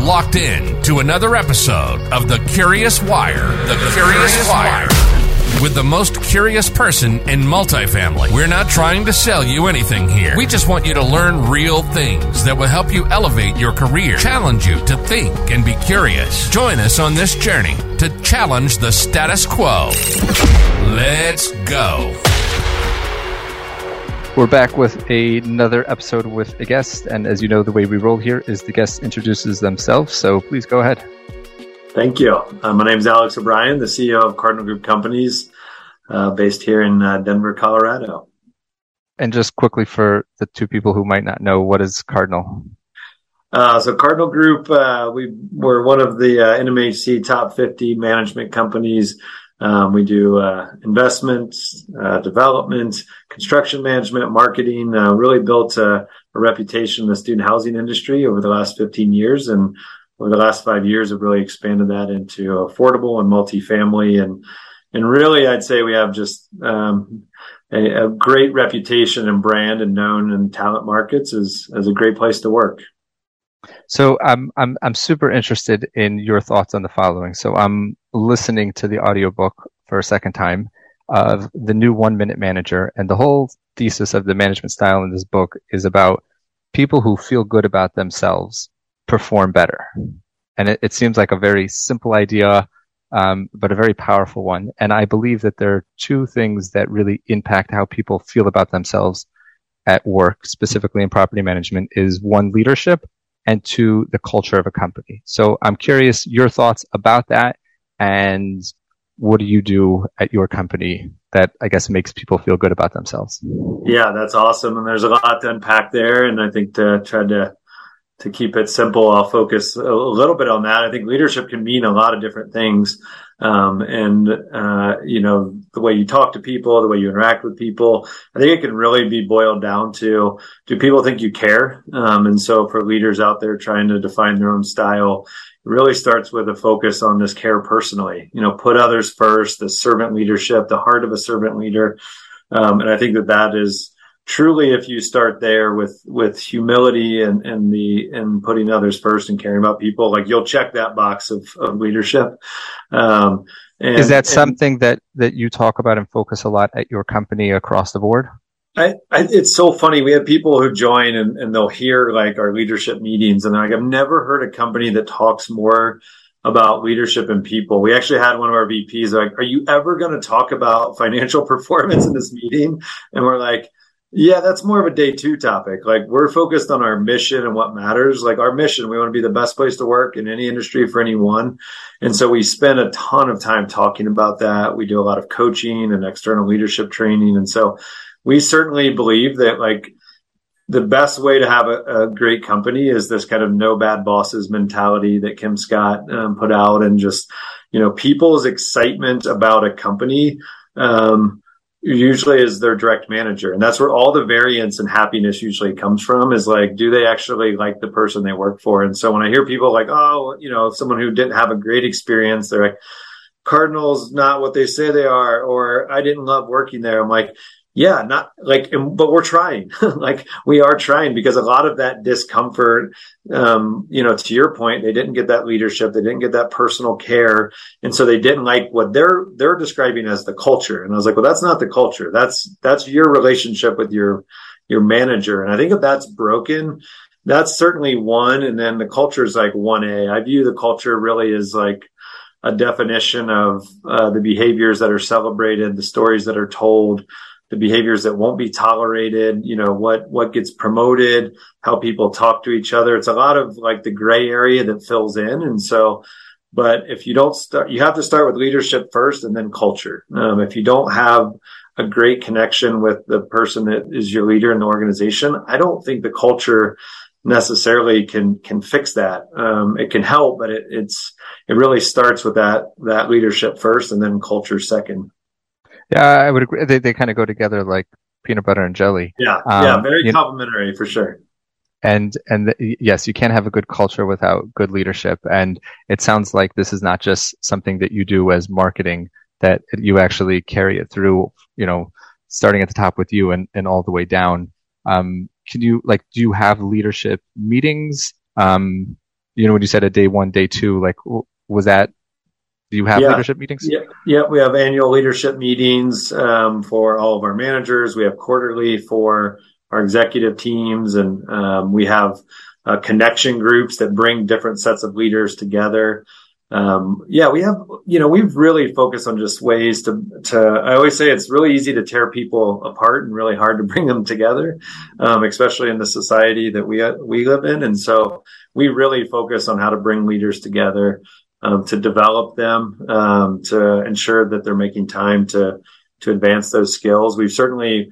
locked in to another episode of The Curious Wire. The, the Curious, Curious Wire. With the most curious person in multifamily. We're not trying to sell you anything here. We just want you to learn real things that will help you elevate your career, challenge you to think and be curious. Join us on this journey to challenge the status quo. Let's go. We're back with another episode with a guest, and as you know, the way we roll here is the guest introduces themselves. So please go ahead. Thank you. Uh, my name is Alex O'Brien, the CEO of Cardinal Group Companies, uh, based here in uh, Denver, Colorado. And just quickly for the two people who might not know, what is Cardinal? Uh, so Cardinal Group, uh, we were one of the uh, NMHC top 50 management companies um, we do uh, investments, uh, development, construction management, marketing. Uh, really built a, a, reputation in the student housing industry over the last 15 years, and over the last five years, have really expanded that into affordable and multifamily. And and really, I'd say we have just um, a, a, great reputation and brand, and known in talent markets as as a great place to work. So I'm I'm I'm super interested in your thoughts on the following. So I'm listening to the audiobook for a second time of the new one minute manager and the whole thesis of the management style in this book is about people who feel good about themselves perform better. And it, it seems like a very simple idea, um, but a very powerful one. And I believe that there are two things that really impact how people feel about themselves at work, specifically in property management, is one leadership and to the culture of a company. So I'm curious your thoughts about that and what do you do at your company that I guess makes people feel good about themselves? Yeah, that's awesome. And there's a lot to unpack there. And I think to try to to keep it simple, I'll focus a little bit on that. I think leadership can mean a lot of different things. Um, and, uh, you know, the way you talk to people, the way you interact with people, I think it can really be boiled down to, do people think you care? Um, and so for leaders out there trying to define their own style, it really starts with a focus on this care personally, you know, put others first, the servant leadership, the heart of a servant leader. Um, and I think that that is, truly if you start there with with humility and and the and putting others first and caring about people like you'll check that box of, of leadership um, and, is that and, something that that you talk about and focus a lot at your company across the board I, I, it's so funny. We have people who join and, and they'll hear like our leadership meetings and like, I've never heard a company that talks more about leadership and people. We actually had one of our VPs like, are you ever going to talk about financial performance in this meeting? And we're like, yeah, that's more of a day two topic. Like we're focused on our mission and what matters. Like our mission, we want to be the best place to work in any industry for anyone. And so we spend a ton of time talking about that. We do a lot of coaching and external leadership training. And so we certainly believe that like the best way to have a, a great company is this kind of no bad bosses mentality that Kim Scott um, put out and just, you know, people's excitement about a company. Um, usually is their direct manager. And that's where all the variance and happiness usually comes from is like, do they actually like the person they work for? And so when I hear people like, oh, you know, someone who didn't have a great experience, they're like, Cardinals not what they say they are, or I didn't love working there. I'm like, yeah, not like, but we're trying. like we are trying because a lot of that discomfort, um, you know, to your point, they didn't get that leadership, they didn't get that personal care, and so they didn't like what they're they're describing as the culture. And I was like, well, that's not the culture. That's that's your relationship with your your manager. And I think if that's broken, that's certainly one. And then the culture is like one A. I view the culture really as like a definition of uh, the behaviors that are celebrated, the stories that are told the behaviors that won't be tolerated, you know, what, what gets promoted, how people talk to each other. It's a lot of like the gray area that fills in. And so, but if you don't start, you have to start with leadership first and then culture. Um, if you don't have a great connection with the person that is your leader in the organization, I don't think the culture necessarily can can fix that. Um, it can help, but it, it's it really starts with that that leadership first and then culture second. Yeah, I would agree. They they kind of go together like peanut butter and jelly. Yeah, um, yeah, very complementary know, for sure. And and the, yes, you can't have a good culture without good leadership. And it sounds like this is not just something that you do as marketing; that you actually carry it through. You know, starting at the top with you and and all the way down. Um, can you like do you have leadership meetings? Um, you know, when you said a day one, day two, like was that do you have yeah. leadership meetings? Yeah, yeah, we have annual leadership meetings um, for all of our managers. We have quarterly for our executive teams, and um, we have uh, connection groups that bring different sets of leaders together. Um, yeah, we have, you know, we've really focused on just ways to, to, I always say it's really easy to tear people apart and really hard to bring them together, um, especially in the society that we, we live in. And so we really focus on how to bring leaders together um, to develop them, um, to ensure that they're making time to to advance those skills. We've certainly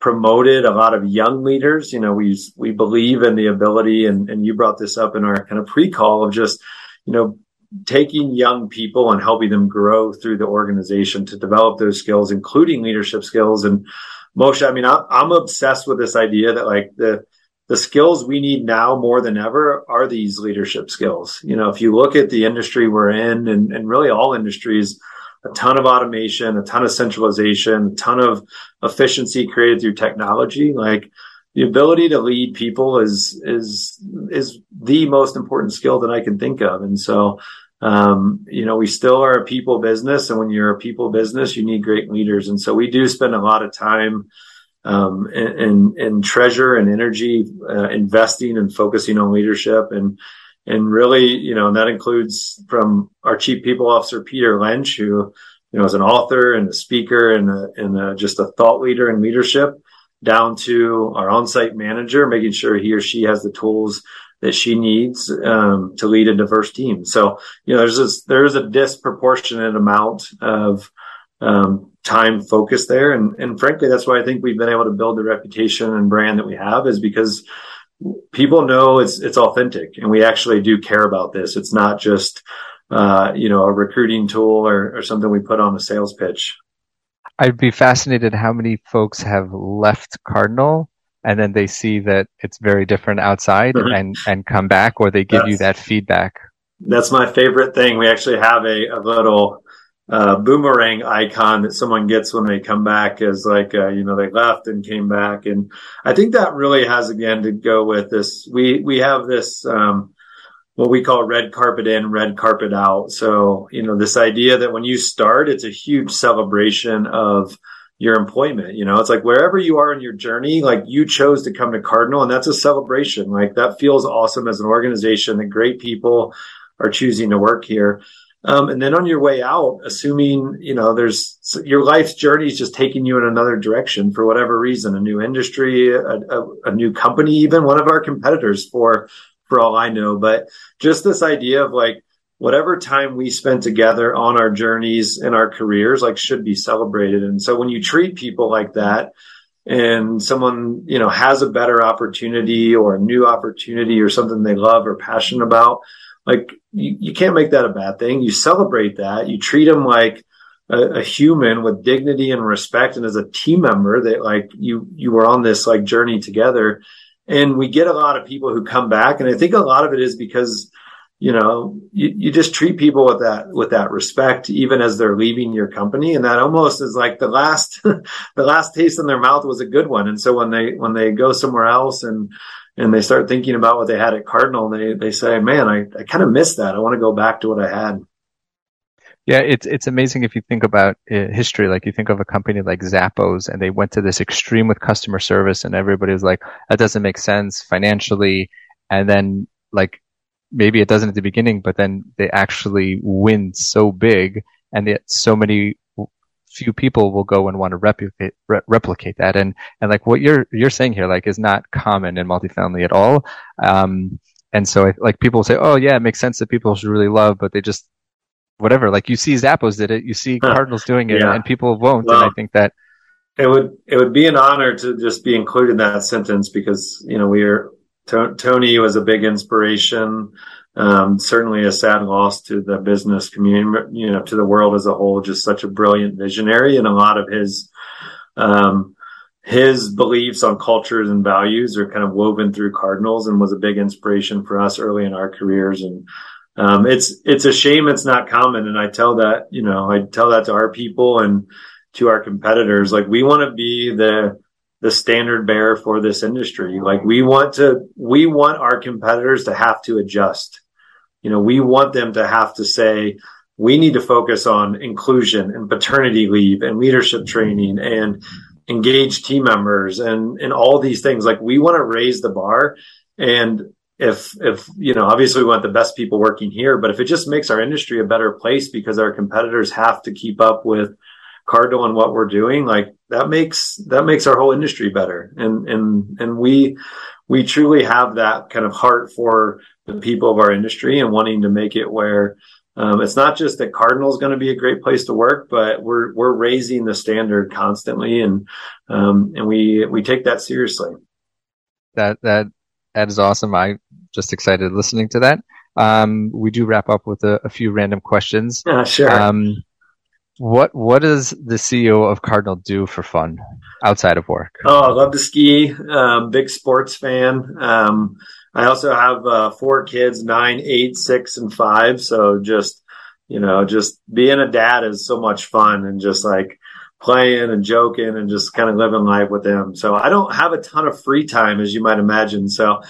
promoted a lot of young leaders. You know, we we believe in the ability, and and you brought this up in our kind of pre-call of just, you know, taking young people and helping them grow through the organization to develop those skills, including leadership skills. And Moshe, I mean, I, I'm obsessed with this idea that like the the skills we need now more than ever are these leadership skills. You know, if you look at the industry we're in and, and really all industries, a ton of automation, a ton of centralization, a ton of efficiency created through technology. Like the ability to lead people is, is, is the most important skill that I can think of. And so, um, you know, we still are a people business. And when you're a people business, you need great leaders. And so we do spend a lot of time um, and, and, treasure and energy uh, investing and focusing on leadership. And and really you know and that includes from our chief people officer Peter Lynch who you know is an author and a speaker and a, and a, just a thought leader in leadership down to our on-site manager making sure he or she has the tools that she needs um, to lead a diverse team. So you know there's this there's a disproportionate amount of um, time focused there. And, and frankly, that's why I think we've been able to build the reputation and brand that we have is because people know it's, it's authentic and we actually do care about this. It's not just, uh, you know, a recruiting tool or, or something we put on a sales pitch. I'd be fascinated how many folks have left Cardinal and then they see that it's very different outside mm-hmm. and, and come back or they give that's, you that feedback. That's my favorite thing. We actually have a, a little, uh, boomerang icon that someone gets when they come back as like, uh, you know, they left and came back. And I think that really has again to go with this. We, we have this, um, what we call red carpet in, red carpet out. So, you know, this idea that when you start, it's a huge celebration of your employment. You know, it's like wherever you are in your journey, like you chose to come to Cardinal and that's a celebration. Like that feels awesome as an organization that great people are choosing to work here. Um, and then on your way out, assuming, you know, there's your life's journey is just taking you in another direction for whatever reason, a new industry, a, a, a, new company, even one of our competitors for, for all I know. But just this idea of like, whatever time we spent together on our journeys and our careers, like should be celebrated. And so when you treat people like that, and someone, you know, has a better opportunity or a new opportunity or something they love or passionate about, like you, you can't make that a bad thing. You celebrate that. You treat them like a, a, human with dignity and respect, and as a team member that like you you were on this like journey together. And we get a lot of people who come back, and I think a lot of it is because you know you, you just treat people with that with that respect even as they're leaving your company and that almost is like the last the last taste in their mouth was a good one and so when they when they go somewhere else and and they start thinking about what they had at Cardinal, they they say, "Man, I, I kind of miss that. I want to go back to what I had." Yeah, it's it's amazing if you think about uh, history. Like you think of a company like Zappos, and they went to this extreme with customer service, and everybody was like, "That doesn't make sense financially." And then like maybe it doesn't at the beginning, but then they actually win so big, and yet so many few people will go and want to replicate re- replicate that. And and like what you're you're saying here like is not common in multifamily at all. Um and so like people say oh yeah it makes sense that people should really love but they just whatever. Like you see zappos did it you see cardinals doing it yeah. and people won't well, and i think that it would it would be an honor to just be included in that sentence because you know we are Tony was a big inspiration um, certainly a sad loss to the business community, you know, to the world as a whole. Just such a brilliant visionary, and a lot of his um, his beliefs on cultures and values are kind of woven through Cardinals, and was a big inspiration for us early in our careers. And um, it's it's a shame it's not common. And I tell that, you know, I tell that to our people and to our competitors. Like we want to be the the standard bearer for this industry. Like we want to, we want our competitors to have to adjust you know, we want them to have to say, we need to focus on inclusion and paternity leave and leadership training and engage team members and, and all these things. Like we want to raise the bar. And if, if, you know, obviously we want the best people working here, but if it just makes our industry a better place because our competitors have to keep up with Cardinal and what we're doing, like that makes, that makes our whole industry better. And, and, and we, we truly have that kind of heart for the people of our industry and wanting to make it where, um, it's not just that Cardinal is going to be a great place to work, but we're we're raising the standard constantly, and um, and we we take that seriously. That that that is awesome. I just excited listening to that. Um, we do wrap up with a, a few random questions. Yeah, sure. Um, what what does the CEO of Cardinal do for fun outside of work? Oh, I love to ski. Um, big sports fan. Um, I also have uh, four kids, nine, eight, six, and five. So just, you know, just being a dad is so much fun and just like playing and joking and just kind of living life with them. So I don't have a ton of free time, as you might imagine. So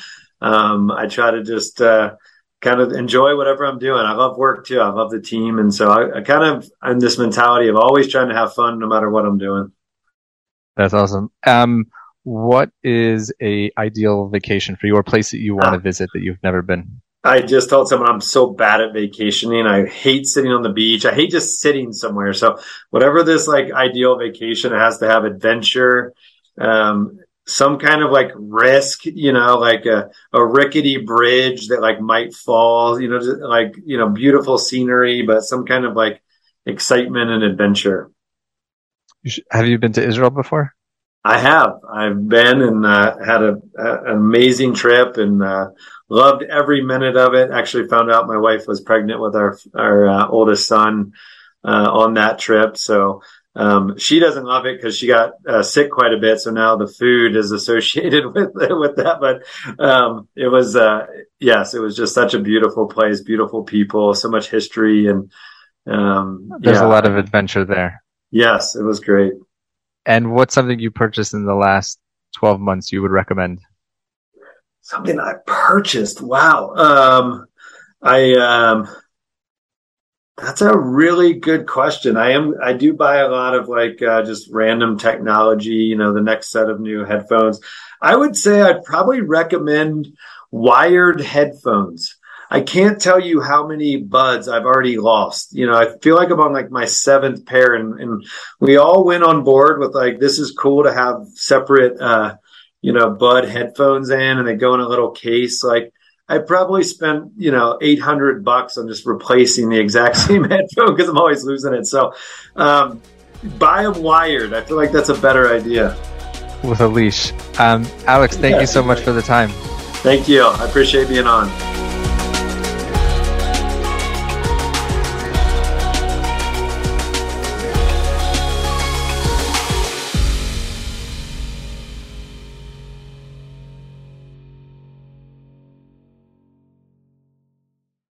um, I try to just uh, kind of enjoy whatever I'm doing. I love work too. I love the team. And so I, I kind of, I'm this mentality of always trying to have fun no matter what I'm doing. That's awesome. Um, what is a ideal vacation for you or place that you want to uh, visit that you've never been? I just told someone I'm so bad at vacationing. I hate sitting on the beach. I hate just sitting somewhere. So whatever this like ideal vacation, has to have adventure, um, some kind of like risk, you know, like a, a rickety bridge that like might fall, you know, like, you know, beautiful scenery, but some kind of like excitement and adventure. have you been to Israel before? I have. I've been and uh, had a, a, an amazing trip and uh, loved every minute of it. Actually, found out my wife was pregnant with our our uh, oldest son uh, on that trip. So um, she doesn't love it because she got uh, sick quite a bit. So now the food is associated with with that. But um, it was uh, yes, it was just such a beautiful place, beautiful people, so much history, and um, there's yeah. a lot of adventure there. Yes, it was great. And what's something you purchased in the last 12 months you would recommend? Something I purchased. Wow. Um, I, um, that's a really good question. I am, I do buy a lot of like, uh, just random technology, you know, the next set of new headphones. I would say I'd probably recommend wired headphones. I can't tell you how many buds I've already lost. You know, I feel like I'm on like my seventh pair and, and we all went on board with like, this is cool to have separate, uh, you know, bud headphones in and they go in a little case. Like I probably spent, you know, 800 bucks on just replacing the exact same headphone because I'm always losing it. So, um, buy them wired. I feel like that's a better idea. With a leash. Um, Alex, thank yeah. you so much for the time. Thank you. I appreciate being on.